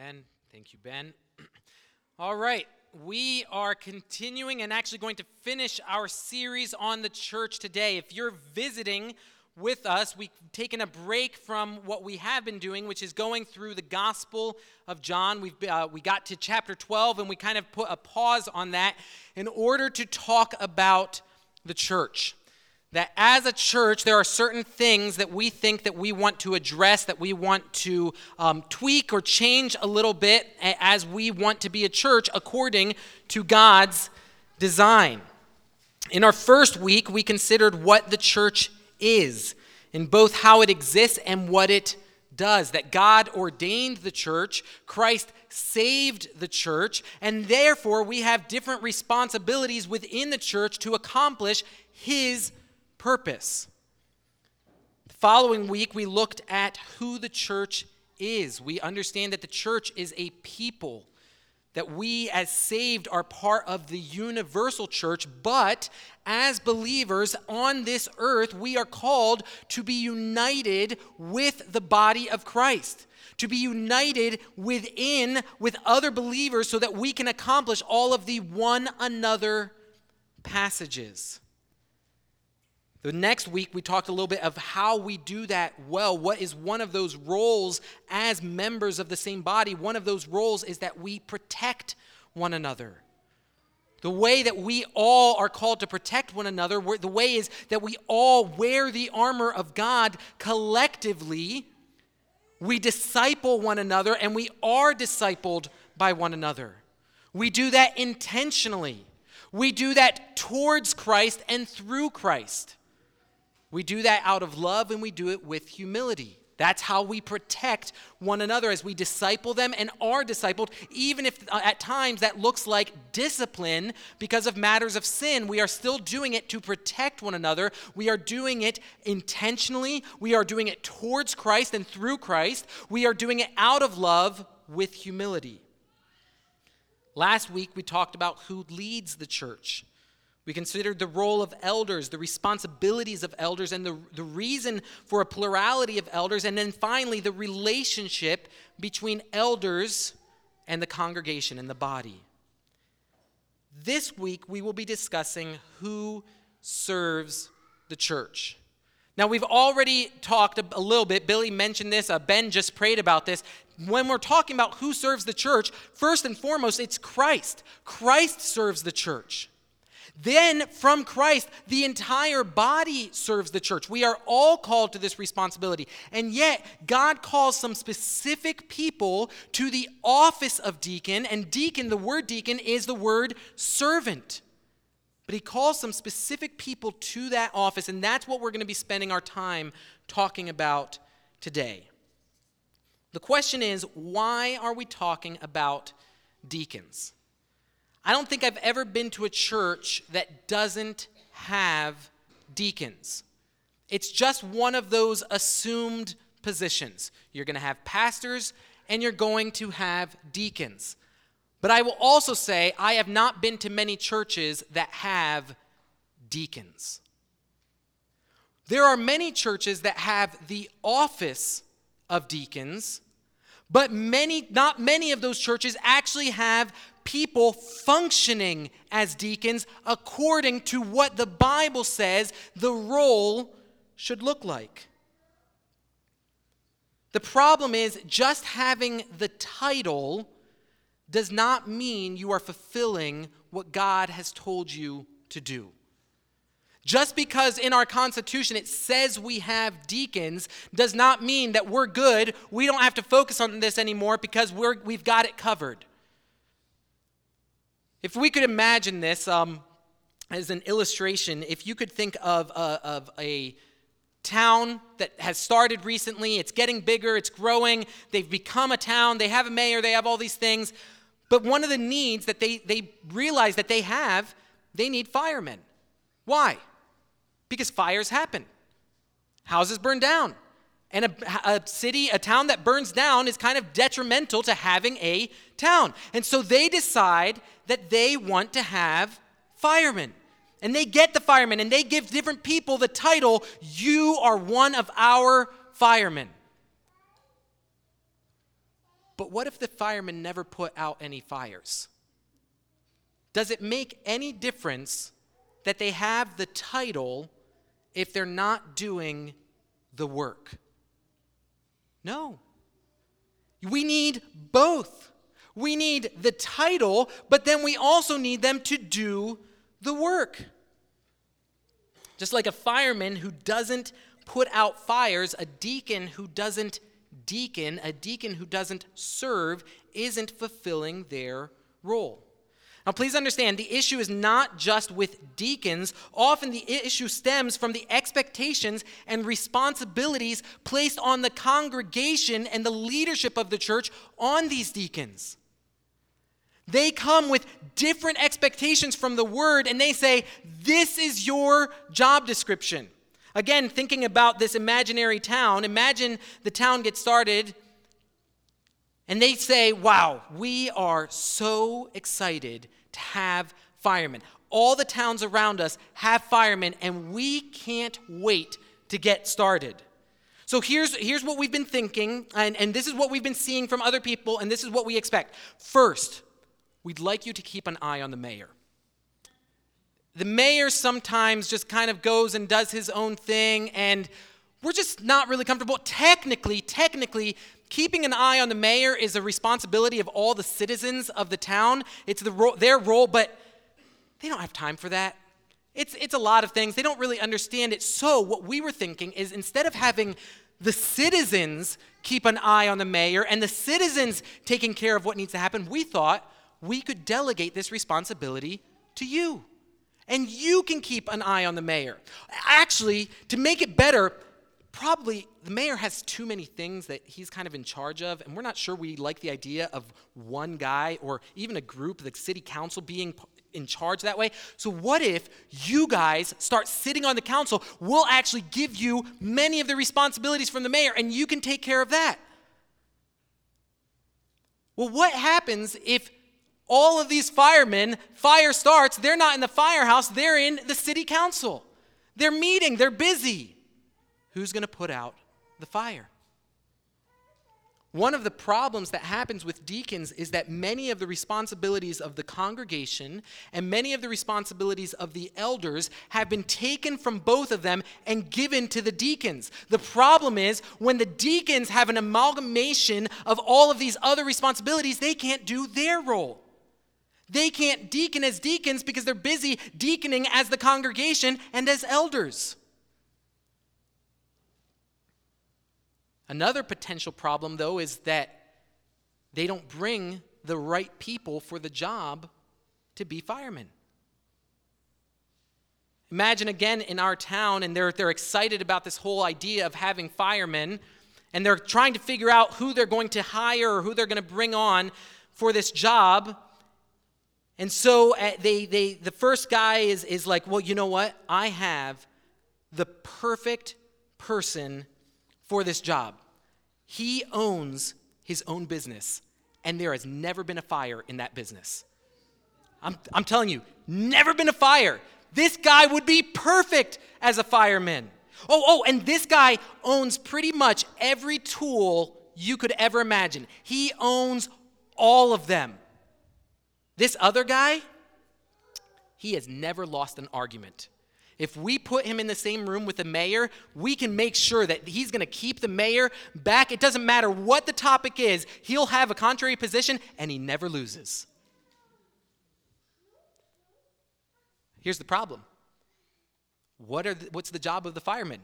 Amen. Thank you, Ben. All right. We are continuing and actually going to finish our series on the church today. If you're visiting with us, we've taken a break from what we have been doing, which is going through the Gospel of John. We've, uh, we got to chapter 12 and we kind of put a pause on that in order to talk about the church that as a church there are certain things that we think that we want to address that we want to um, tweak or change a little bit as we want to be a church according to god's design. In our first week we considered what the church is in both how it exists and what it does that god ordained the church christ saved the church and therefore we have different responsibilities within the church to accomplish his purpose. The following week, we looked at who the church is. We understand that the church is a people, that we as saved are part of the universal church, but as believers on this earth, we are called to be united with the body of Christ to be united within with other believers so that we can accomplish all of the one another passages. The next week, we talked a little bit of how we do that well. What is one of those roles as members of the same body? One of those roles is that we protect one another. The way that we all are called to protect one another, the way is that we all wear the armor of God collectively. We disciple one another and we are discipled by one another. We do that intentionally. We do that towards Christ and through Christ. We do that out of love and we do it with humility. That's how we protect one another as we disciple them and are discipled, even if uh, at times that looks like discipline because of matters of sin. We are still doing it to protect one another. We are doing it intentionally. We are doing it towards Christ and through Christ. We are doing it out of love with humility. Last week, we talked about who leads the church. We considered the role of elders, the responsibilities of elders, and the, the reason for a plurality of elders. And then finally, the relationship between elders and the congregation and the body. This week, we will be discussing who serves the church. Now, we've already talked a little bit. Billy mentioned this, uh, Ben just prayed about this. When we're talking about who serves the church, first and foremost, it's Christ. Christ serves the church. Then, from Christ, the entire body serves the church. We are all called to this responsibility. And yet, God calls some specific people to the office of deacon. And deacon, the word deacon, is the word servant. But He calls some specific people to that office. And that's what we're going to be spending our time talking about today. The question is why are we talking about deacons? I don't think I've ever been to a church that doesn't have deacons. It's just one of those assumed positions. You're going to have pastors and you're going to have deacons. But I will also say, I have not been to many churches that have deacons. There are many churches that have the office of deacons, but many not many of those churches actually have people functioning as deacons according to what the Bible says the role should look like. The problem is just having the title does not mean you are fulfilling what God has told you to do. Just because in our Constitution it says we have deacons does not mean that we're good. We don't have to focus on this anymore because we're, we've got it covered. If we could imagine this um, as an illustration, if you could think of a, of a town that has started recently, it's getting bigger, it's growing, they've become a town, they have a mayor, they have all these things. But one of the needs that they, they realize that they have, they need firemen. Why? Because fires happen, houses burn down. And a, a, city, a town that burns down is kind of detrimental to having a town. And so they decide that they want to have firemen. And they get the firemen and they give different people the title, You are one of our firemen. but what if the firemen never put out any fires? Does it make any difference that they have the title if they're not doing the work? No. We need both. We need the title, but then we also need them to do the work. Just like a fireman who doesn't put out fires, a deacon who doesn't deacon, a deacon who doesn't serve, isn't fulfilling their role. Now, please understand, the issue is not just with deacons. Often the issue stems from the expectations and responsibilities placed on the congregation and the leadership of the church on these deacons. They come with different expectations from the word and they say, This is your job description. Again, thinking about this imaginary town, imagine the town gets started and they say, Wow, we are so excited to have firemen. All the towns around us have firemen, and we can't wait to get started. So here's, here's what we've been thinking, and, and this is what we've been seeing from other people, and this is what we expect. First, we'd like you to keep an eye on the mayor. The mayor sometimes just kind of goes and does his own thing, and we're just not really comfortable. Technically, technically, keeping an eye on the mayor is a responsibility of all the citizens of the town. It's the ro- their role, but they don't have time for that. It's, it's a lot of things. They don't really understand it. So, what we were thinking is instead of having the citizens keep an eye on the mayor and the citizens taking care of what needs to happen, we thought we could delegate this responsibility to you. And you can keep an eye on the mayor. Actually, to make it better, probably the mayor has too many things that he's kind of in charge of, and we're not sure we like the idea of one guy or even a group, the city council, being in charge that way. So, what if you guys start sitting on the council? We'll actually give you many of the responsibilities from the mayor, and you can take care of that. Well, what happens if all of these firemen, fire starts, they're not in the firehouse, they're in the city council? They're meeting, they're busy who's going to put out the fire? One of the problems that happens with deacons is that many of the responsibilities of the congregation and many of the responsibilities of the elders have been taken from both of them and given to the deacons. The problem is when the deacons have an amalgamation of all of these other responsibilities, they can't do their role. They can't deacon as deacons because they're busy deaconing as the congregation and as elders. Another potential problem, though, is that they don't bring the right people for the job to be firemen. Imagine again in our town, and they're, they're excited about this whole idea of having firemen, and they're trying to figure out who they're going to hire or who they're going to bring on for this job. And so uh, they, they, the first guy is, is like, well, you know what? I have the perfect person for this job. He owns his own business, and there has never been a fire in that business. I'm, I'm telling you, never been a fire. This guy would be perfect as a fireman. Oh, oh, and this guy owns pretty much every tool you could ever imagine. He owns all of them. This other guy, he has never lost an argument. If we put him in the same room with the mayor, we can make sure that he's going to keep the mayor back. It doesn't matter what the topic is, he'll have a contrary position and he never loses. Here's the problem what are the, what's the job of the firemen?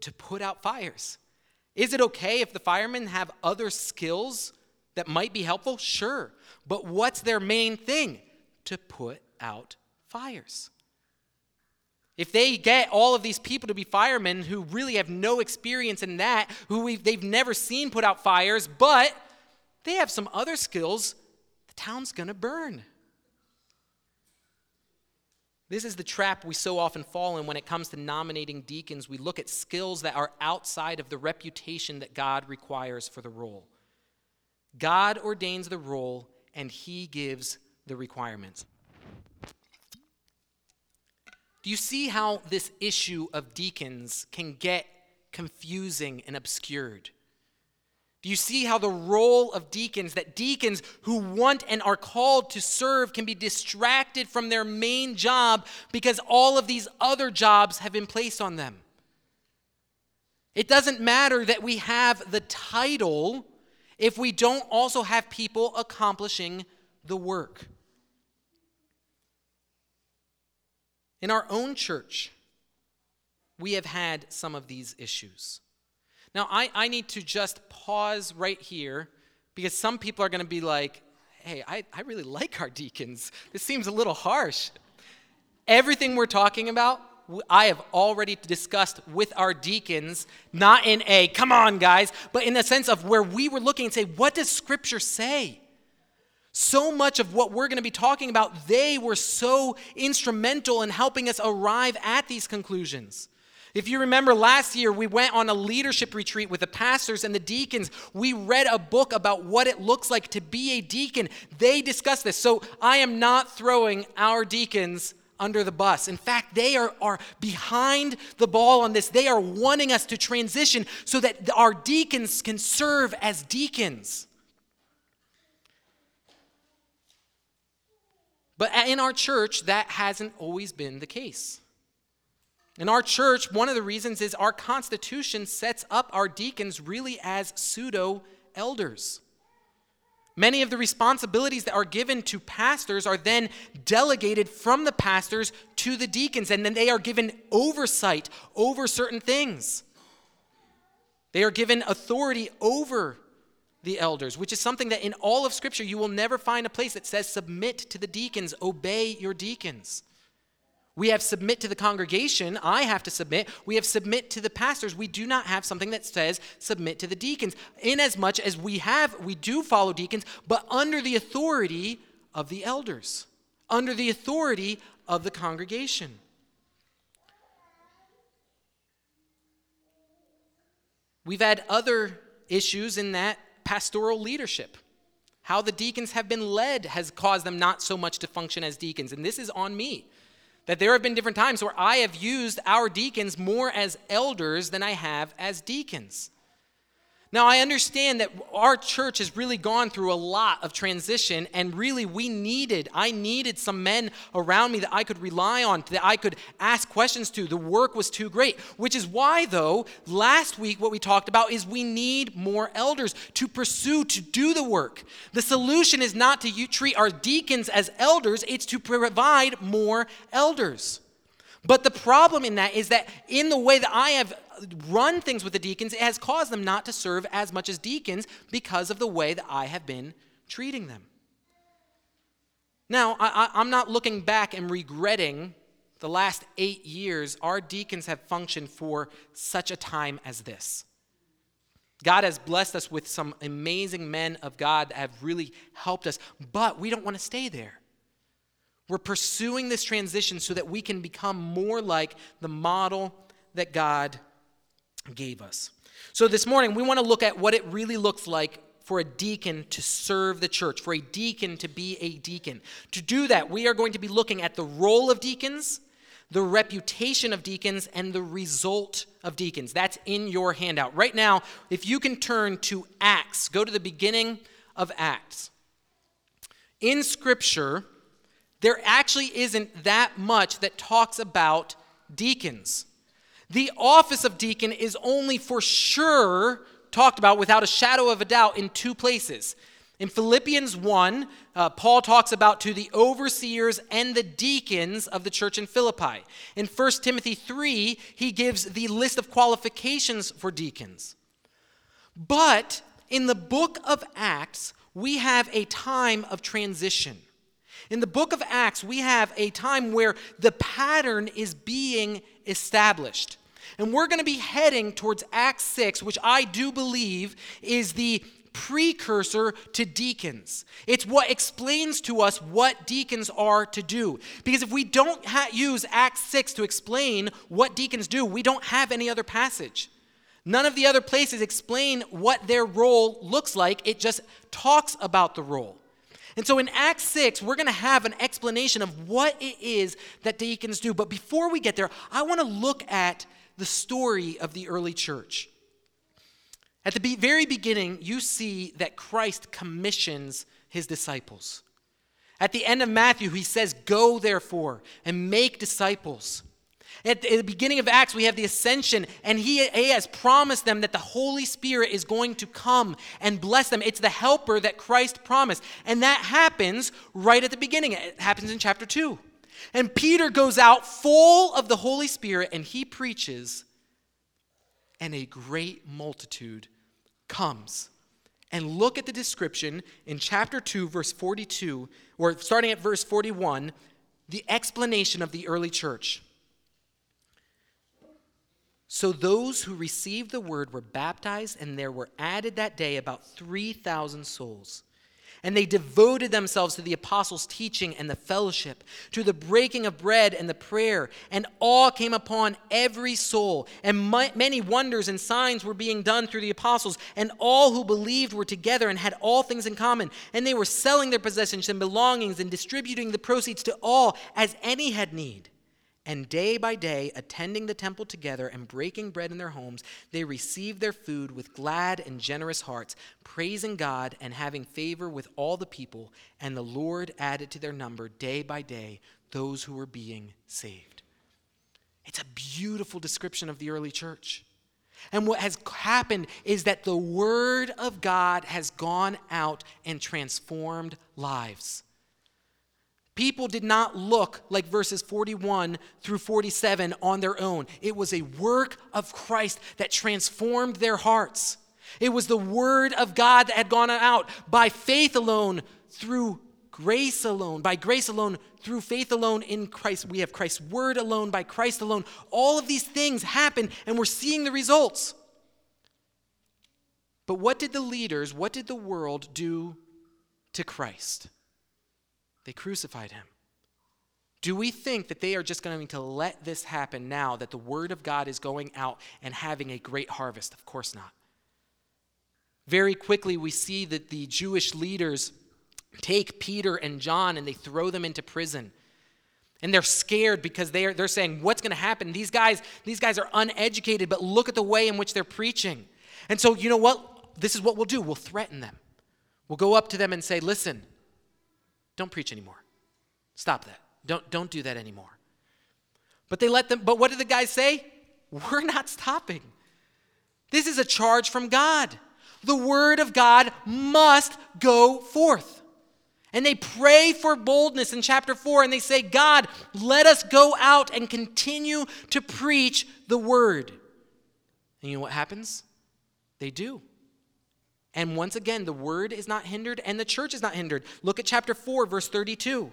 To put out fires. Is it okay if the firemen have other skills that might be helpful? Sure. But what's their main thing? To put out fires. If they get all of these people to be firemen who really have no experience in that, who they've never seen put out fires, but they have some other skills, the town's going to burn. This is the trap we so often fall in when it comes to nominating deacons. We look at skills that are outside of the reputation that God requires for the role. God ordains the role, and He gives the requirements. Do you see how this issue of deacons can get confusing and obscured? Do you see how the role of deacons, that deacons who want and are called to serve, can be distracted from their main job because all of these other jobs have been placed on them? It doesn't matter that we have the title if we don't also have people accomplishing the work. In our own church, we have had some of these issues. Now, I, I need to just pause right here because some people are going to be like, hey, I, I really like our deacons. This seems a little harsh. Everything we're talking about, I have already discussed with our deacons, not in a, come on, guys, but in the sense of where we were looking and say, what does Scripture say? So much of what we're going to be talking about, they were so instrumental in helping us arrive at these conclusions. If you remember last year, we went on a leadership retreat with the pastors and the deacons. We read a book about what it looks like to be a deacon. They discussed this. So I am not throwing our deacons under the bus. In fact, they are, are behind the ball on this. They are wanting us to transition so that our deacons can serve as deacons. But in our church, that hasn't always been the case. In our church, one of the reasons is our constitution sets up our deacons really as pseudo elders. Many of the responsibilities that are given to pastors are then delegated from the pastors to the deacons, and then they are given oversight over certain things. They are given authority over the elders, which is something that in all of Scripture you will never find a place that says, Submit to the deacons, obey your deacons. We have submit to the congregation. I have to submit. We have submit to the pastors. We do not have something that says submit to the deacons. Inasmuch as we have, we do follow deacons, but under the authority of the elders, under the authority of the congregation. We've had other issues in that pastoral leadership. How the deacons have been led has caused them not so much to function as deacons. And this is on me. That there have been different times where I have used our deacons more as elders than I have as deacons. Now, I understand that our church has really gone through a lot of transition, and really, we needed, I needed some men around me that I could rely on, that I could ask questions to. The work was too great, which is why, though, last week what we talked about is we need more elders to pursue, to do the work. The solution is not to treat our deacons as elders, it's to provide more elders. But the problem in that is that in the way that I have run things with the deacons, it has caused them not to serve as much as deacons because of the way that I have been treating them. Now, I, am not looking back and regretting the last eight years our deacons have functioned for such a time as this. God has blessed us with some amazing men of God that have really helped us, but we don't want to stay there. We're pursuing this transition so that we can become more like the model that God gave us. So this morning, we want to look at what it really looks like for a deacon to serve the church, for a deacon to be a deacon. To do that, we are going to be looking at the role of deacons, the reputation of deacons, and the result of deacons. That's in your handout. Right now, if you can turn to Acts, go to the beginning of Acts. In Scripture, there actually isn't that much that talks about deacons. The office of deacon is only for sure talked about without a shadow of a doubt in two places. In Philippians 1, uh, Paul talks about to the overseers and the deacons of the church in Philippi. In 1 Timothy 3, he gives the list of qualifications for deacons. But in the book of Acts, we have a time of transition. In the book of Acts, we have a time where the pattern is being established. And we're going to be heading towards Acts 6, which I do believe is the precursor to deacons. It's what explains to us what deacons are to do. Because if we don't ha- use Acts 6 to explain what deacons do, we don't have any other passage. None of the other places explain what their role looks like, it just talks about the role. And so in Acts 6, we're going to have an explanation of what it is that deacons do. But before we get there, I want to look at the story of the early church. At the very beginning, you see that Christ commissions his disciples. At the end of Matthew, he says, Go therefore and make disciples. At the beginning of Acts, we have the ascension, and he, he, has promised them that the Holy Spirit is going to come and bless them. It's the helper that Christ promised. And that happens right at the beginning. It happens in chapter 2. And Peter goes out full of the Holy Spirit, and he preaches, and a great multitude comes. And look at the description in chapter 2, verse 42, or starting at verse 41, the explanation of the early church. So those who received the word were baptized, and there were added that day about 3,000 souls. And they devoted themselves to the apostles' teaching and the fellowship, to the breaking of bread and the prayer. And awe came upon every soul. And many wonders and signs were being done through the apostles. And all who believed were together and had all things in common. And they were selling their possessions and belongings and distributing the proceeds to all as any had need. And day by day, attending the temple together and breaking bread in their homes, they received their food with glad and generous hearts, praising God and having favor with all the people. And the Lord added to their number day by day those who were being saved. It's a beautiful description of the early church. And what has happened is that the Word of God has gone out and transformed lives. People did not look like verses 41 through 47 on their own. It was a work of Christ that transformed their hearts. It was the word of God that had gone out by faith alone, through grace alone, by grace alone, through faith alone in Christ. We have Christ's word alone, by Christ alone. All of these things happen, and we're seeing the results. But what did the leaders, what did the world do to Christ? They crucified him. Do we think that they are just going to let this happen now that the word of God is going out and having a great harvest? Of course not. Very quickly, we see that the Jewish leaders take Peter and John and they throw them into prison. And they're scared because they're, they're saying, What's going to happen? These guys, these guys are uneducated, but look at the way in which they're preaching. And so, you know what? This is what we'll do we'll threaten them. We'll go up to them and say, Listen, don't preach anymore. Stop that. Don't, don't do that anymore. But they let them, but what did the guys say? We're not stopping. This is a charge from God. The word of God must go forth. And they pray for boldness in chapter 4 and they say, God, let us go out and continue to preach the word. And you know what happens? They do. And once again, the word is not hindered and the church is not hindered. Look at chapter 4, verse 32.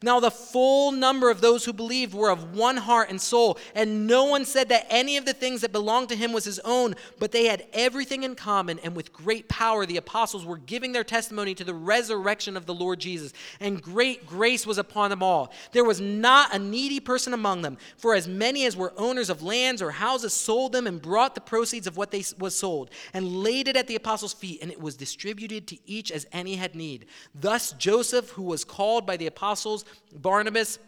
Now, the full number of those who believed were of one heart and soul, and no one said that any of the things that belonged to him was his own, but they had everything in common, and with great power the apostles were giving their testimony to the resurrection of the Lord Jesus, and great grace was upon them all. There was not a needy person among them, for as many as were owners of lands or houses sold them and brought the proceeds of what they was sold, and laid it at the apostles' feet, and it was distributed to each as any had need. Thus Joseph, who was called by the apostles, Barnabas,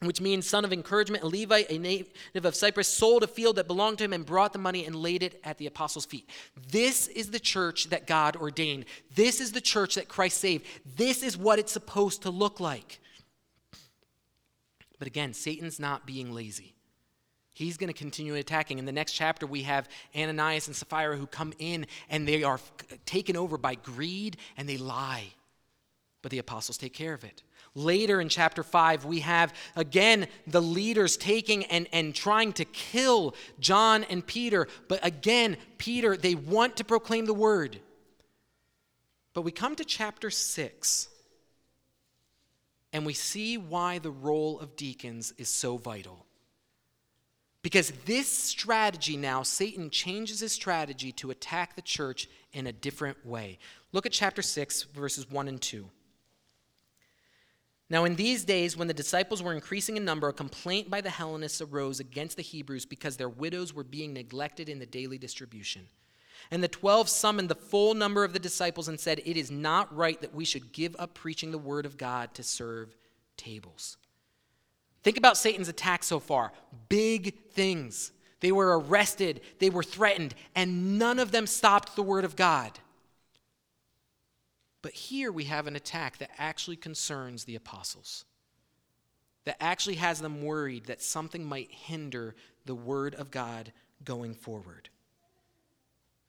which means son of encouragement, a Levite, a native of Cyprus, sold a field that belonged to him and brought the money and laid it at the apostles' feet. This is the church that God ordained. This is the church that Christ saved. This is what it's supposed to look like. But again, Satan's not being lazy. He's going to continue attacking. In the next chapter, we have Ananias and Sapphira who come in and they are taken over by greed and they lie. But the apostles take care of it. Later in chapter 5, we have again the leaders taking and, and trying to kill John and Peter. But again, Peter, they want to proclaim the word. But we come to chapter 6, and we see why the role of deacons is so vital. Because this strategy now, Satan changes his strategy to attack the church in a different way. Look at chapter 6, verses 1 and 2. Now, in these days, when the disciples were increasing in number, a complaint by the Hellenists arose against the Hebrews because their widows were being neglected in the daily distribution. And the twelve summoned the full number of the disciples and said, It is not right that we should give up preaching the word of God to serve tables. Think about Satan's attack so far big things. They were arrested, they were threatened, and none of them stopped the word of God. But here we have an attack that actually concerns the apostles, that actually has them worried that something might hinder the word of God going forward.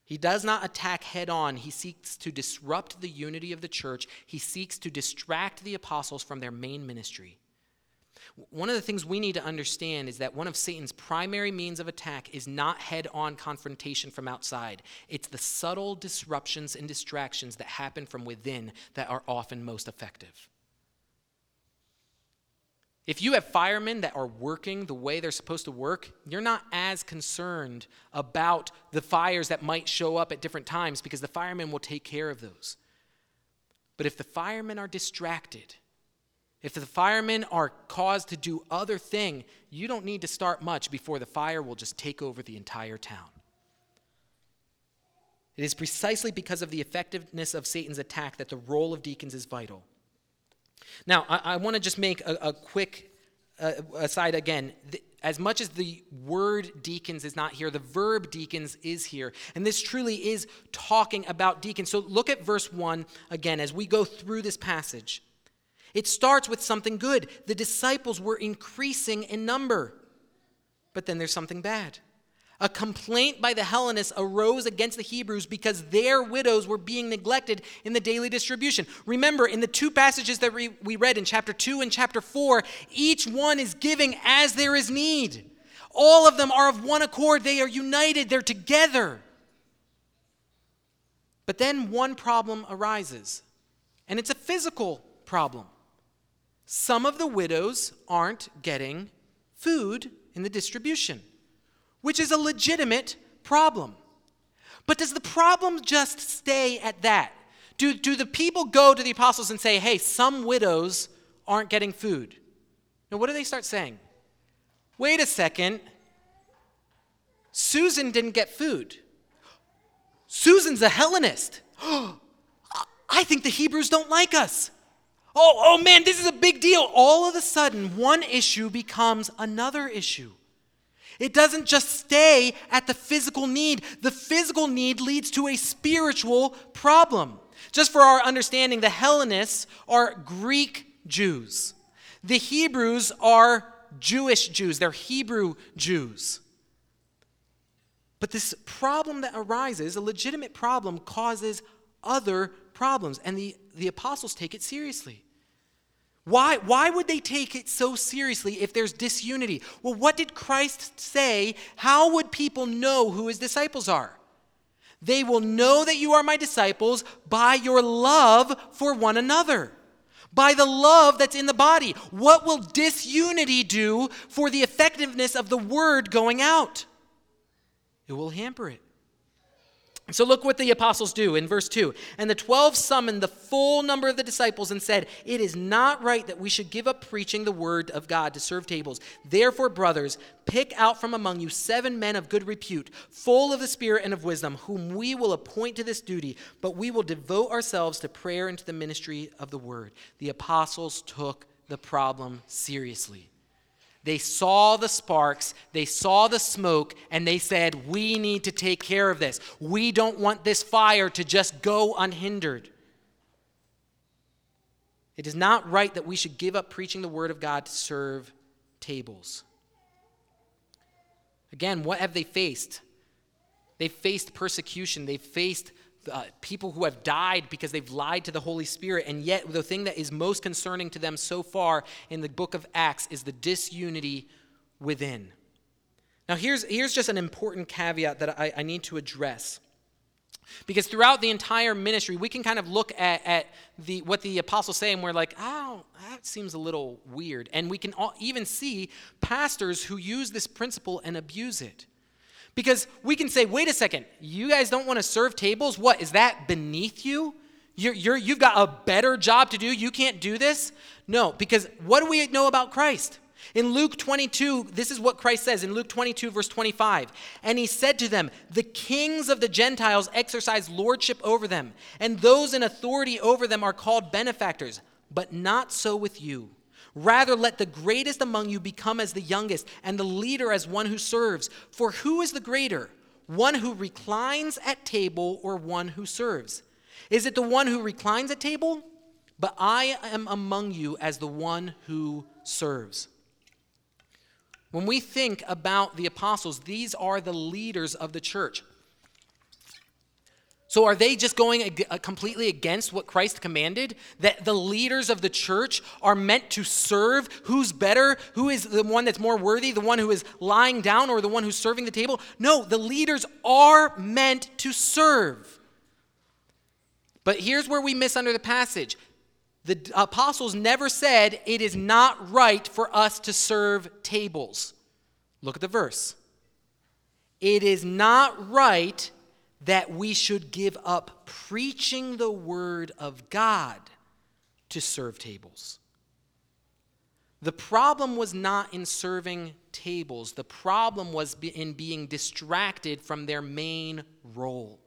He does not attack head on. He seeks to disrupt the unity of the church. He seeks to distract the apostles from their main ministry. One of the things we need to understand is that one of Satan's primary means of attack is not head on confrontation from outside, it's the subtle disruptions and distractions that happen from within that are often most effective. If you have firemen that are working the way they're supposed to work, you're not as concerned about the fires that might show up at different times because the firemen will take care of those. But if the firemen are distracted, if the firemen are caused to do other thing, you don't need to start much before the fire will just take over the entire town. It is precisely because of the effectiveness of Satan's attack that the role of deacons is vital. Now, I, I want to just make a, a quick uh, aside again. The, as much as the word deacons is not here, the verb deacons is here. And this truly is talking about deacons. So look at verse 1 again as we go through this passage. It starts with something good. The disciples were increasing in number. But then there's something bad. A complaint by the Hellenists arose against the Hebrews because their widows were being neglected in the daily distribution. Remember, in the two passages that we, read in chapter 2 and chapter 4, each one is giving as there is need. All of them are of one accord, they are united, they're together. But then one problem arises, and it's a physical problem some of the widows aren't getting food in the distribution, which is a legitimate problem. But does the problem just stay at that? Do, do the people go to the apostles and say, hey, some widows aren't getting food? Now, what do they start saying? Wait a second. Susan didn't get food. Susan's a Hellenist. I think the Hebrews don't like us. Oh, oh man, this is a big deal. All of a sudden, one issue becomes another issue. It doesn't just stay at the physical need. The physical need leads to a spiritual problem. Just for our understanding, the Hellenists are Greek Jews. The Hebrews are Jewish Jews. They're Hebrew Jews. But this problem that arises, a legitimate problem, causes other problems. And the, the apostles take it seriously. Why, why would they take it so seriously if there's disunity? Well, what did Christ say? How would people know who his disciples are? They will know that you are my disciples by your love for one another, by the love that's in the body. What will disunity do for the effectiveness of the word going out? It will hamper it. So look what the apostles do in verse 2. And the 12 summoned the full number of the disciples and said, It is not right that we should give up preaching the word of God to serve tables. Therefore, brothers, pick out from among you seven men of good repute, full of the Spirit and of wisdom, whom we will appoint to this duty, but we will devote ourselves to prayer and to the ministry of the word. The apostles took the problem seriously. They saw the sparks, they saw the smoke, and they said, We need to take care of this. We don't want this fire to just go unhindered. It is not right that we should give up preaching the word of God to serve tables. Again, what have they faced? They faced persecution, they faced uh, people who have died because they've lied to the Holy Spirit. And yet, the thing that is most concerning to them so far in the book of Acts is the disunity within. Now, here's, here's just an important caveat that I, I need to address. Because throughout the entire ministry, we can kind of look at, at the, what the apostles say and we're like, oh, that seems a little weird. And we can all, even see pastors who use this principle and abuse it. Because we can say, wait a second, you guys don't want to serve tables? What, is that beneath you? You're, you're, you've got a better job to do. You can't do this? No, because what do we know about Christ? In Luke 22, this is what Christ says in Luke 22, verse 25. And he said to them, The kings of the Gentiles exercise lordship over them, and those in authority over them are called benefactors, but not so with you. Rather, let the greatest among you become as the youngest, and the leader as one who serves. For who is the greater, one who reclines at table or one who serves? Is it the one who reclines at table? But I am among you as the one who serves. When we think about the apostles, these are the leaders of the church. So, are they just going uh, completely against what Christ commanded? That the leaders of the church are meant to serve? Who's better? Who is the one that's more worthy? The one who is lying down or the one who's serving the table? No, the leaders are meant to serve. But here's where we miss under the passage the apostles never said it is not right for us to serve tables. Look at the verse. It is not right that we should give up preaching the word of God to serve tables. The problem was not in serving tables, the problem was in being distracted from their main role.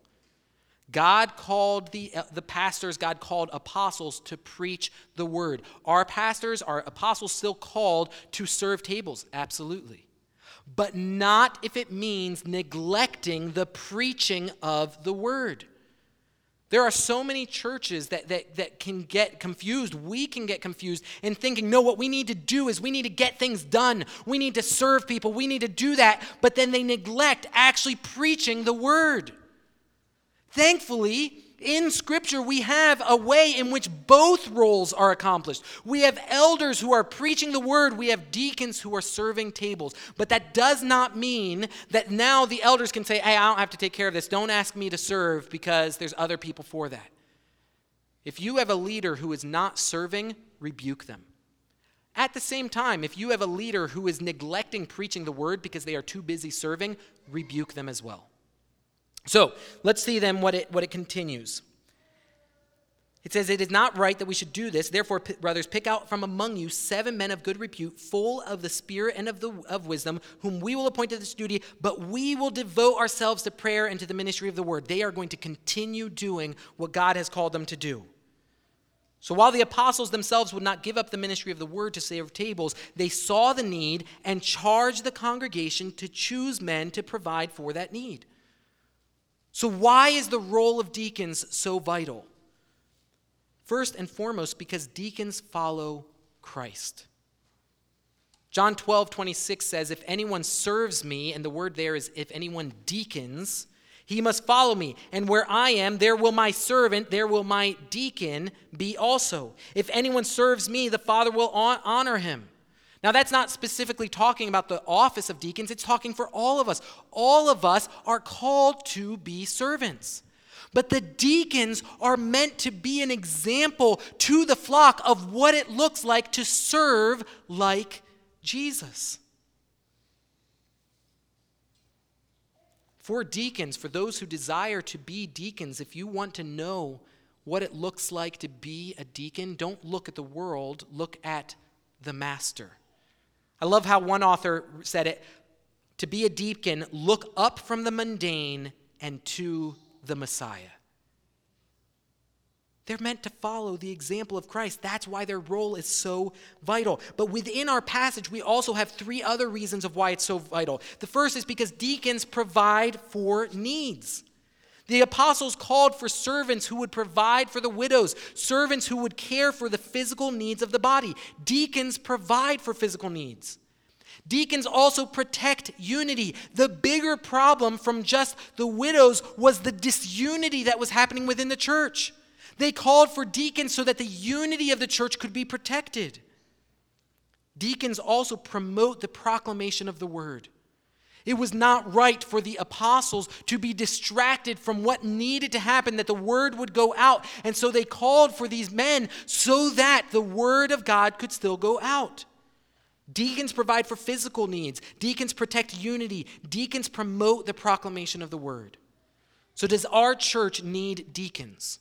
God called the, uh, the pastors, God called apostles to preach the word. Our pastors, our apostles still called to serve tables? Absolutely but not if it means neglecting the preaching of the word. There are so many churches that, that, that can get confused. We can get confused in thinking, no, what we need to do is we need to get things done. We need to serve people. We need to do that. But then they neglect actually preaching the word. Thankfully, in Scripture, we have a way in which both roles are accomplished. We have elders who are preaching the word, we have deacons who are serving tables. But that does not mean that now the elders can say, hey, I don't have to take care of this. Don't ask me to serve because there's other people for that. If you have a leader who is not serving, rebuke them. At the same time, if you have a leader who is neglecting preaching the word because they are too busy serving, rebuke them as well. So let's see then what it, what it continues. It says, It is not right that we should do this. Therefore, p- brothers, pick out from among you seven men of good repute, full of the Spirit and of, the, of wisdom, whom we will appoint to this duty, but we will devote ourselves to prayer and to the ministry of the word. They are going to continue doing what God has called them to do. So while the apostles themselves would not give up the ministry of the word to save tables, they saw the need and charged the congregation to choose men to provide for that need. So, why is the role of deacons so vital? First and foremost, because deacons follow Christ. John 12, 26 says, If anyone serves me, and the word there is if anyone deacons, he must follow me. And where I am, there will my servant, there will my deacon be also. If anyone serves me, the Father will honor him. Now, that's not specifically talking about the office of deacons, it's talking for all of us. All of us are called to be servants. But the deacons are meant to be an example to the flock of what it looks like to serve like Jesus. For deacons, for those who desire to be deacons, if you want to know what it looks like to be a deacon, don't look at the world, look at the master. I love how one author said it to be a deacon, look up from the mundane and to the Messiah. They're meant to follow the example of Christ. That's why their role is so vital. But within our passage, we also have three other reasons of why it's so vital. The first is because deacons provide for needs. The apostles called for servants who would provide for the widows, servants who would care for the physical needs of the body. Deacons provide for physical needs. Deacons also protect unity. The bigger problem from just the widows was the disunity that was happening within the church. They called for deacons so that the unity of the church could be protected. Deacons also promote the proclamation of the word. It was not right for the apostles to be distracted from what needed to happen, that the word would go out. And so they called for these men so that the word of God could still go out. Deacons provide for physical needs, deacons protect unity, deacons promote the proclamation of the word. So, does our church need deacons?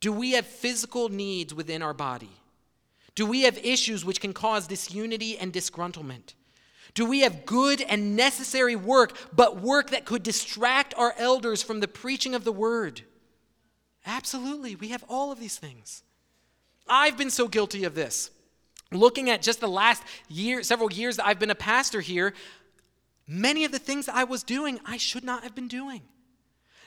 Do we have physical needs within our body? Do we have issues which can cause disunity and disgruntlement? Do we have good and necessary work, but work that could distract our elders from the preaching of the word? Absolutely. We have all of these things. I've been so guilty of this. looking at just the last year, several years that I've been a pastor here, many of the things I was doing, I should not have been doing.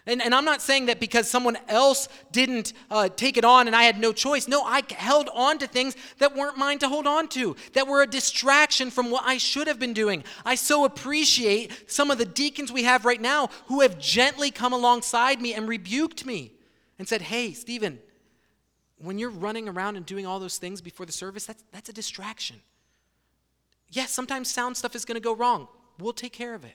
And, and I'm not saying that because someone else didn't uh, take it on and I had no choice. No, I held on to things that weren't mine to hold on to, that were a distraction from what I should have been doing. I so appreciate some of the deacons we have right now who have gently come alongside me and rebuked me and said, Hey, Stephen, when you're running around and doing all those things before the service, that's, that's a distraction. Yes, sometimes sound stuff is going to go wrong. We'll take care of it.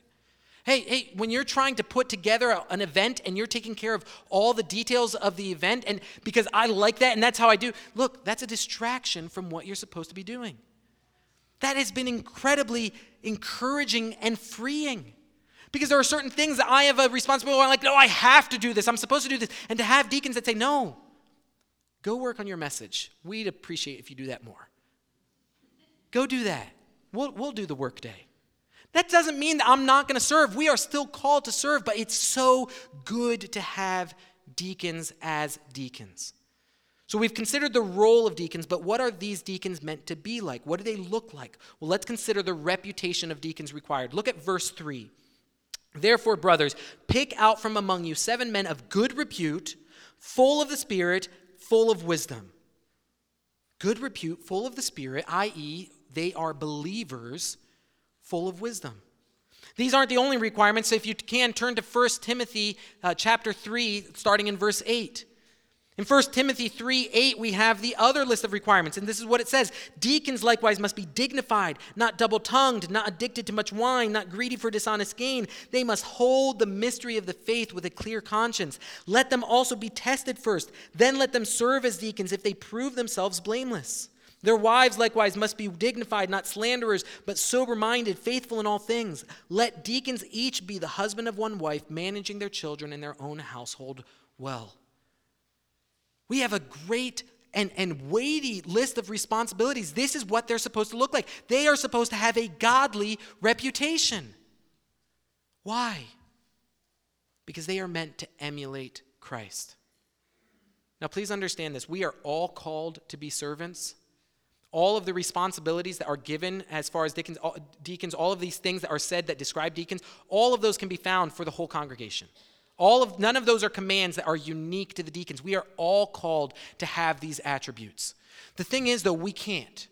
Hey, hey, when you're trying to put together an event and you're taking care of all the details of the event, and because I like that and that's how I do, look, that's a distraction from what you're supposed to be doing. That has been incredibly encouraging and freeing. Because there are certain things that I have a responsibility. I'm like, no, I have to do this. I'm supposed to do this. And to have deacons that say, no, go work on your message. We'd appreciate if you do that more. Go do that. We'll, we'll do the work day. That doesn't mean that I'm not going to serve. We are still called to serve, but it's so good to have deacons as deacons. So we've considered the role of deacons, but what are these deacons meant to be like? What do they look like? Well, let's consider the reputation of deacons required. Look at verse 3. Therefore, brothers, pick out from among you seven men of good repute, full of the Spirit, full of wisdom. Good repute, full of the Spirit, i.e., they are believers full of wisdom. These aren't the only requirements. So if you can, turn to 1 Timothy uh, chapter 3, starting in verse 8. In 1 Timothy 3 8, we have the other list of requirements, and this is what it says Deacons likewise must be dignified, not double tongued, not addicted to much wine, not greedy for dishonest gain. They must hold the mystery of the faith with a clear conscience. Let them also be tested first, then let them serve as deacons if they prove themselves blameless. Their wives likewise must be dignified, not slanderers, but sober minded, faithful in all things. Let deacons each be the husband of one wife, managing their children and their own household well. We have a great and, and weighty list of responsibilities. This is what they're supposed to look like. They are supposed to have a godly reputation. Why? Because they are meant to emulate Christ. Now, please understand this. We are all called to be servants all of the responsibilities that are given as far as deacons, deacons, all of these things that are said that describe deacons, all of those can be found for the whole congregation. All of none of those are commands that are unique to the deacons. We are all called to have these attributes. The thing is though we can't.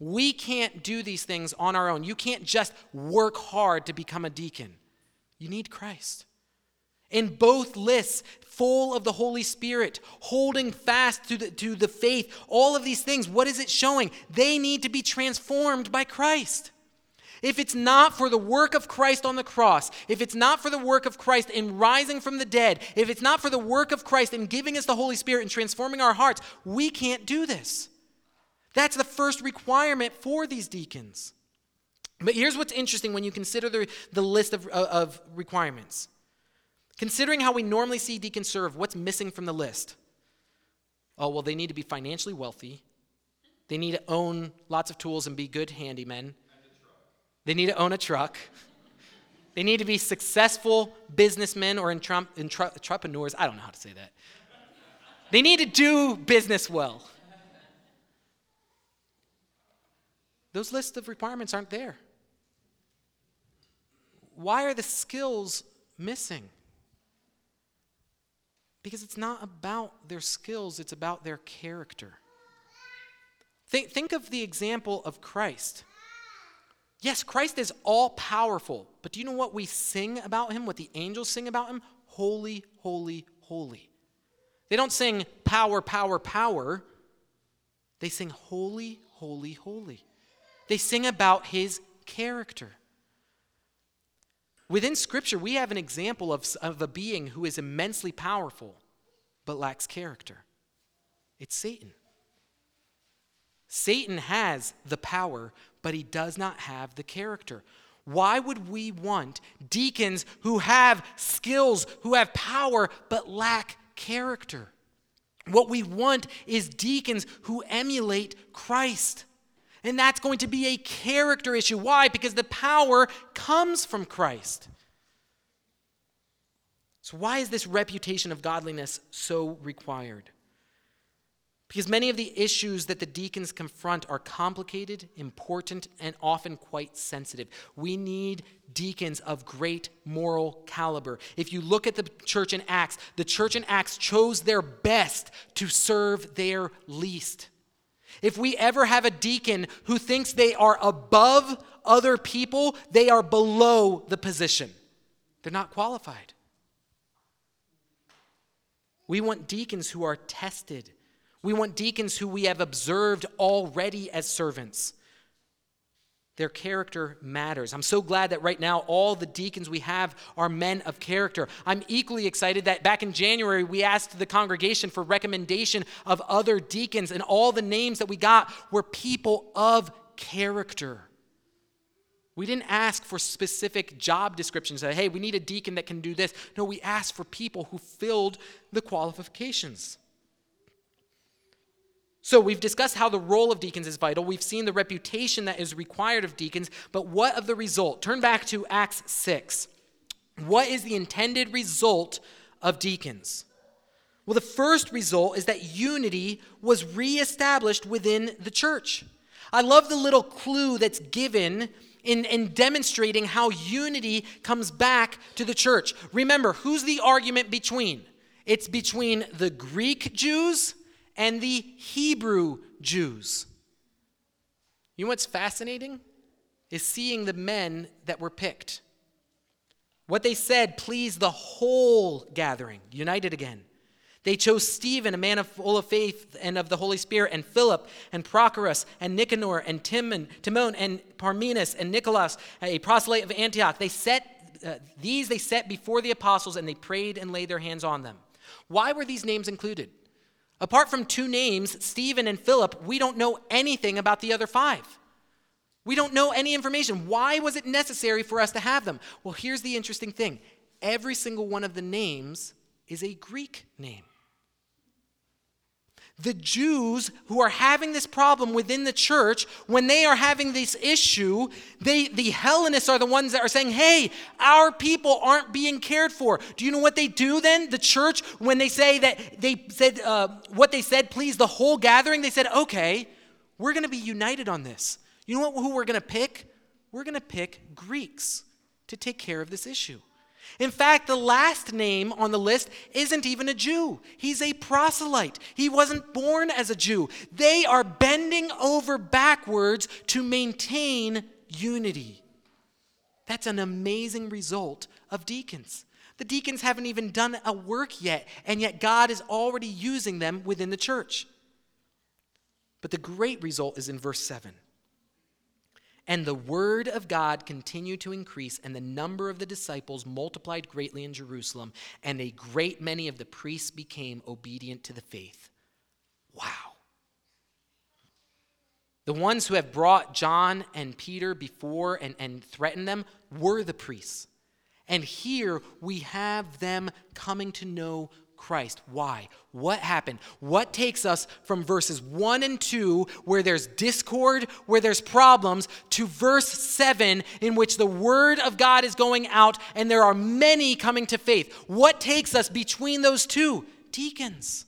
We can't do these things on our own. You can't just work hard to become a deacon. You need Christ. In both lists, full of the Holy Spirit, holding fast to the, to the faith, all of these things, what is it showing? They need to be transformed by Christ. If it's not for the work of Christ on the cross, if it's not for the work of Christ in rising from the dead, if it's not for the work of Christ in giving us the Holy Spirit and transforming our hearts, we can't do this. That's the first requirement for these deacons. But here's what's interesting when you consider the, the list of, uh, of requirements. Considering how we normally see deacons serve, what's missing from the list? Oh, well, they need to be financially wealthy. They need to own lots of tools and be good handymen. They need to own a truck. They need to be successful businessmen or entrepreneurs. I don't know how to say that. They need to do business well. Those lists of requirements aren't there. Why are the skills missing? Because it's not about their skills, it's about their character. Think, think of the example of Christ. Yes, Christ is all powerful, but do you know what we sing about him, what the angels sing about him? Holy, holy, holy. They don't sing power, power, power. They sing holy, holy, holy. They sing about his character. Within Scripture, we have an example of, of a being who is immensely powerful but lacks character. It's Satan. Satan has the power, but he does not have the character. Why would we want deacons who have skills, who have power, but lack character? What we want is deacons who emulate Christ. And that's going to be a character issue. Why? Because the power comes from Christ. So, why is this reputation of godliness so required? Because many of the issues that the deacons confront are complicated, important, and often quite sensitive. We need deacons of great moral caliber. If you look at the church in Acts, the church in Acts chose their best to serve their least. If we ever have a deacon who thinks they are above other people, they are below the position. They're not qualified. We want deacons who are tested we want deacons who we have observed already as servants. Their character matters. I'm so glad that right now all the deacons we have are men of character. I'm equally excited that back in January we asked the congregation for recommendation of other deacons, and all the names that we got were people of character. We didn't ask for specific job descriptions that, hey, we need a deacon that can do this. No, we asked for people who filled the qualifications. So, we've discussed how the role of deacons is vital. We've seen the reputation that is required of deacons, but what of the result? Turn back to Acts 6. What is the intended result of deacons? Well, the first result is that unity was reestablished within the church. I love the little clue that's given in, in demonstrating how unity comes back to the church. Remember, who's the argument between? It's between the Greek Jews and the Hebrew Jews. You know what's fascinating? Is seeing the men that were picked. What they said pleased the whole gathering, united again. They chose Stephen, a man of full of faith and of the Holy Spirit, and Philip, and Prochorus, and Nicanor, and Timon, Timon, and Parmenas, and Nicholas, a proselyte of Antioch. They set uh, these they set before the apostles, and they prayed and laid their hands on them. Why were these names included? Apart from two names, Stephen and Philip, we don't know anything about the other five. We don't know any information. Why was it necessary for us to have them? Well, here's the interesting thing every single one of the names is a Greek name the Jews who are having this problem within the church, when they are having this issue, they, the Hellenists are the ones that are saying, hey, our people aren't being cared for. Do you know what they do then? The church, when they say that they said uh, what they said, please, the whole gathering, they said, okay, we're going to be united on this. You know what, who we're going to pick? We're going to pick Greeks to take care of this issue. In fact, the last name on the list isn't even a Jew. He's a proselyte. He wasn't born as a Jew. They are bending over backwards to maintain unity. That's an amazing result of deacons. The deacons haven't even done a work yet, and yet God is already using them within the church. But the great result is in verse 7. And the word of God continued to increase, and the number of the disciples multiplied greatly in Jerusalem, and a great many of the priests became obedient to the faith. Wow. The ones who have brought John and Peter before and, and threatened them were the priests. And here we have them coming to know Christ. Why? What happened? What takes us from verses 1 and 2, where there's discord, where there's problems, to verse 7, in which the word of God is going out and there are many coming to faith? What takes us between those two? Deacons.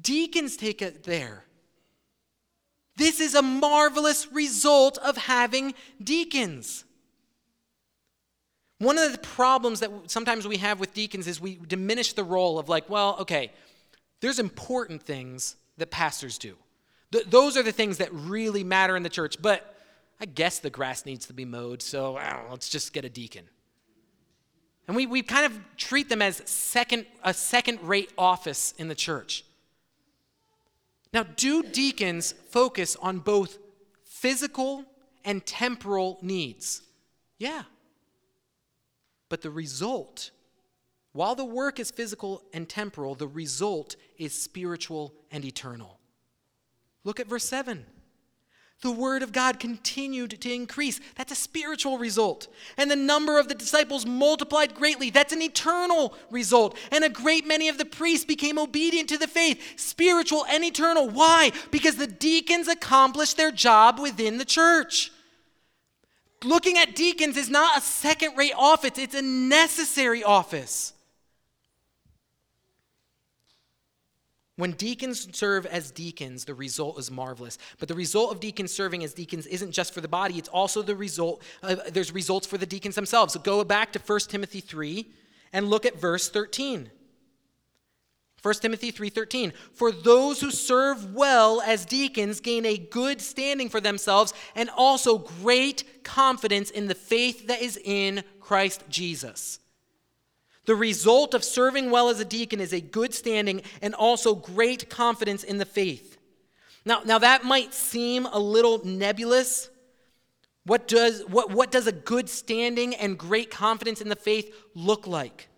Deacons take it there. This is a marvelous result of having deacons. One of the problems that sometimes we have with deacons is we diminish the role of, like, well, okay, there's important things that pastors do. Th- those are the things that really matter in the church, but I guess the grass needs to be mowed, so know, let's just get a deacon. And we, we kind of treat them as second, a second rate office in the church. Now, do deacons focus on both physical and temporal needs? Yeah. But the result, while the work is physical and temporal, the result is spiritual and eternal. Look at verse 7. The word of God continued to increase. That's a spiritual result. And the number of the disciples multiplied greatly. That's an eternal result. And a great many of the priests became obedient to the faith, spiritual and eternal. Why? Because the deacons accomplished their job within the church looking at deacons is not a second rate office, it's a necessary office. When deacons serve as deacons, the result is marvelous. But the result of deacons serving as deacons isn't just for the body, it's also the result, uh, there's results for the deacons themselves. So go back to 1 Timothy 3 and look at verse 13. 1 Timothy 3:13 For those who serve well as deacons gain a good standing for themselves and also great confidence in the faith that is in Christ Jesus. The result of serving well as a deacon is a good standing and also great confidence in the faith. Now, now that might seem a little nebulous. What does, what, what does a good standing and great confidence in the faith look like?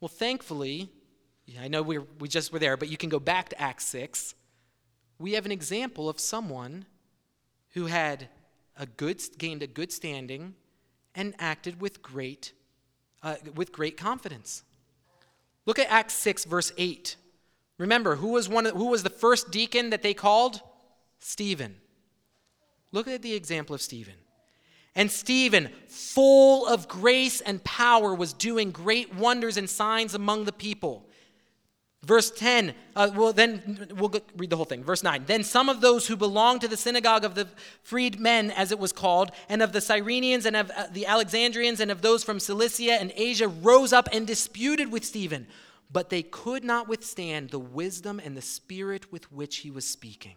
Well, thankfully, I know we we just were there, but you can go back to Acts 6. We have an example of someone who had a good, gained a good standing and acted with great uh, with great confidence. Look at Acts 6, verse 8. Remember, who was, one of, who was the first deacon that they called? Stephen. Look at the example of Stephen. And Stephen, full of grace and power, was doing great wonders and signs among the people. Verse 10, uh, well, then we'll read the whole thing. Verse 9. Then some of those who belonged to the synagogue of the freedmen, as it was called, and of the Cyrenians and of uh, the Alexandrians and of those from Cilicia and Asia rose up and disputed with Stephen. But they could not withstand the wisdom and the spirit with which he was speaking.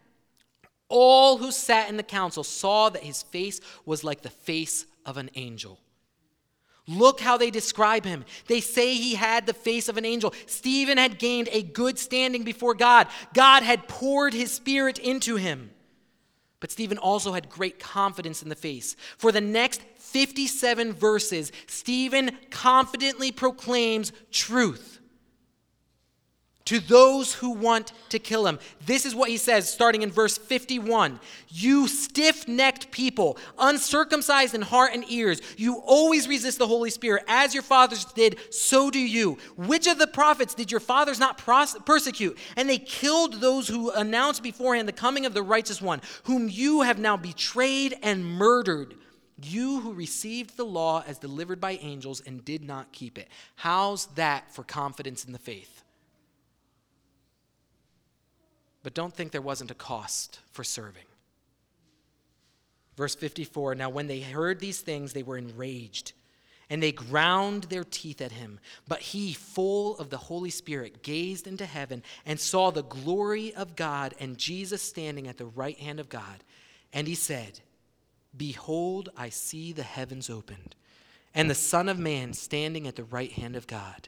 all who sat in the council saw that his face was like the face of an angel. Look how they describe him. They say he had the face of an angel. Stephen had gained a good standing before God. God had poured his spirit into him. But Stephen also had great confidence in the face. For the next 57 verses, Stephen confidently proclaims truth to those who want to kill him. This is what he says starting in verse 51 You stiff necked people, uncircumcised in heart and ears, you always resist the Holy Spirit. As your fathers did, so do you. Which of the prophets did your fathers not persecute? And they killed those who announced beforehand the coming of the righteous one, whom you have now betrayed and murdered. You who received the law as delivered by angels and did not keep it. How's that for confidence in the faith? But don't think there wasn't a cost for serving. Verse 54 Now, when they heard these things, they were enraged, and they ground their teeth at him. But he, full of the Holy Spirit, gazed into heaven and saw the glory of God and Jesus standing at the right hand of God. And he said, Behold, I see the heavens opened, and the Son of Man standing at the right hand of God.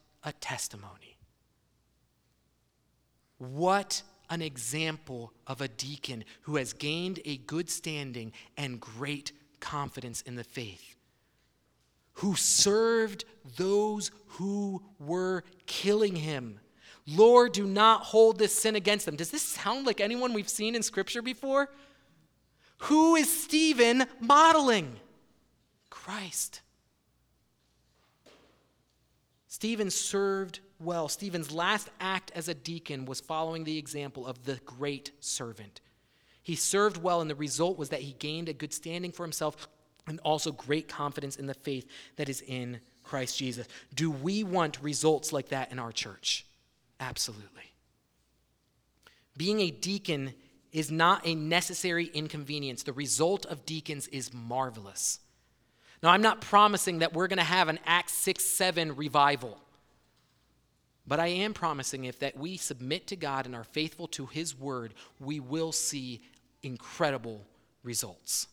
a testimony. What an example of a deacon who has gained a good standing and great confidence in the faith, who served those who were killing him. Lord, do not hold this sin against them. Does this sound like anyone we've seen in Scripture before? Who is Stephen modeling? Christ. Stephen served well. Stephen's last act as a deacon was following the example of the great servant. He served well, and the result was that he gained a good standing for himself and also great confidence in the faith that is in Christ Jesus. Do we want results like that in our church? Absolutely. Being a deacon is not a necessary inconvenience. The result of deacons is marvelous. Now, I'm not promising that we're going to have an Acts 6 7 revival. But I am promising if that we submit to God and are faithful to his word, we will see incredible results.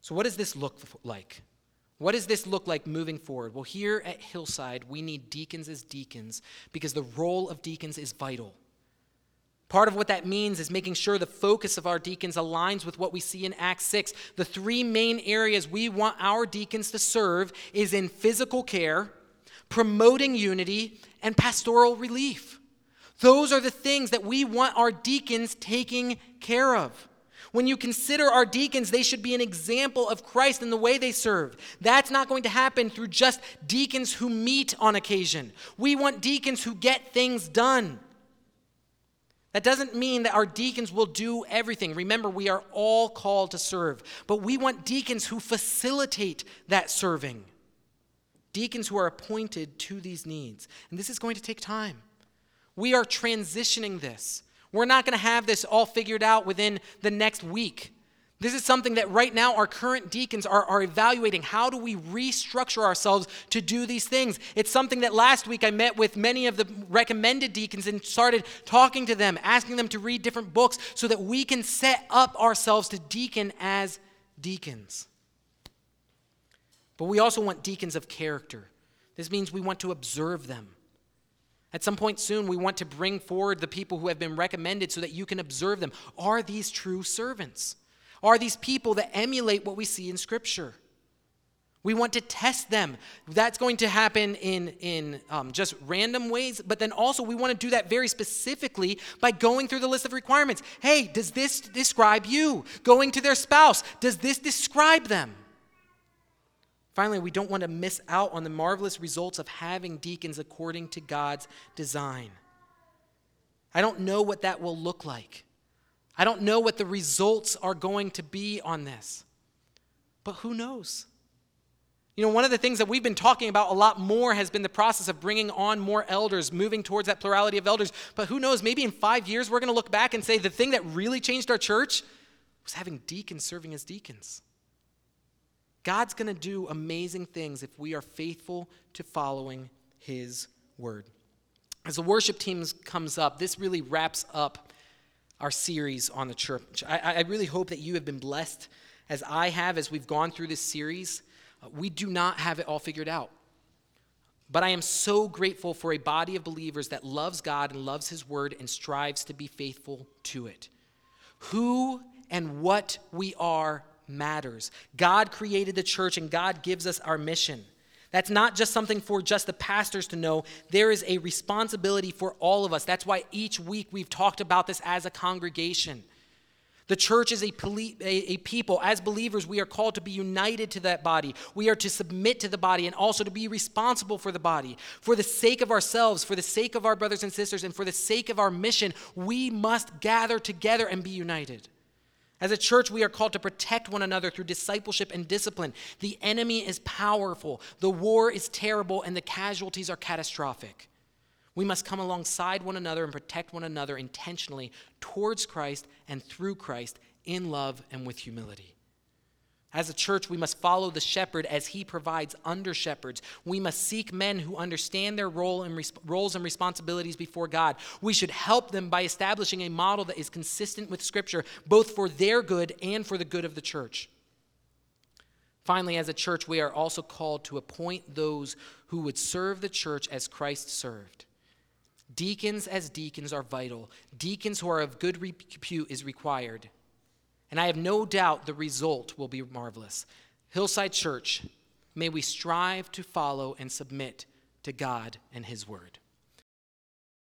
So what does this look like? What does this look like moving forward? Well, here at Hillside, we need deacons as deacons because the role of deacons is vital. Part of what that means is making sure the focus of our deacons aligns with what we see in Acts 6. The three main areas we want our deacons to serve is in physical care, promoting unity, and pastoral relief. Those are the things that we want our deacons taking care of. When you consider our deacons, they should be an example of Christ in the way they serve. That's not going to happen through just deacons who meet on occasion. We want deacons who get things done. That doesn't mean that our deacons will do everything. Remember, we are all called to serve, but we want deacons who facilitate that serving. Deacons who are appointed to these needs. And this is going to take time. We are transitioning this. We're not going to have this all figured out within the next week. This is something that right now our current deacons are, are evaluating. How do we restructure ourselves to do these things? It's something that last week I met with many of the recommended deacons and started talking to them, asking them to read different books so that we can set up ourselves to deacon as deacons. But we also want deacons of character. This means we want to observe them. At some point soon, we want to bring forward the people who have been recommended so that you can observe them. Are these true servants? Are these people that emulate what we see in Scripture. We want to test them. That's going to happen in, in um, just random ways, but then also we want to do that very specifically by going through the list of requirements. Hey, does this describe you? Going to their spouse, does this describe them? Finally, we don't want to miss out on the marvelous results of having deacons according to God's design. I don't know what that will look like. I don't know what the results are going to be on this, but who knows? You know, one of the things that we've been talking about a lot more has been the process of bringing on more elders, moving towards that plurality of elders. But who knows, maybe in five years we're going to look back and say the thing that really changed our church was having deacons serving as deacons. God's going to do amazing things if we are faithful to following his word. As the worship team comes up, this really wraps up our series on the church. I, I, really hope that you have been blessed as I have as we've gone through this series. Uh, we do not have it all figured out. But I am so grateful for a body of believers that loves God and loves His word and strives to be faithful to it. Who and what we are matters. God created the church and God gives us our mission. That's not just something for just the pastors to know. There is a responsibility for all of us. That's why each week we've talked about this as a congregation. The church is a, a, people. As believers, we are called to be united to that body. We are to submit to the body and also to be responsible for the body. For the sake of ourselves, for the sake of our brothers and sisters, and for the sake of our mission, we must gather together and be united. As a church, we are called to protect one another through discipleship and discipline. The enemy is powerful, the war is terrible, and the casualties are catastrophic. We must come alongside one another and protect one another intentionally towards Christ and through Christ in love and with humility. As a church, we must follow the shepherd as he provides under shepherds. We must seek men who understand their role and roles and responsibilities before God. We should help them by establishing a model that is consistent with Scripture, both for their good and for the good of the church. Finally, as a church, we are also called to appoint those who would serve the church as Christ served. Deacons as deacons are vital. Deacons who are of good repute is required. And I have no doubt the result will be marvelous. Hillside Church, may we strive to follow and submit to God and His Word.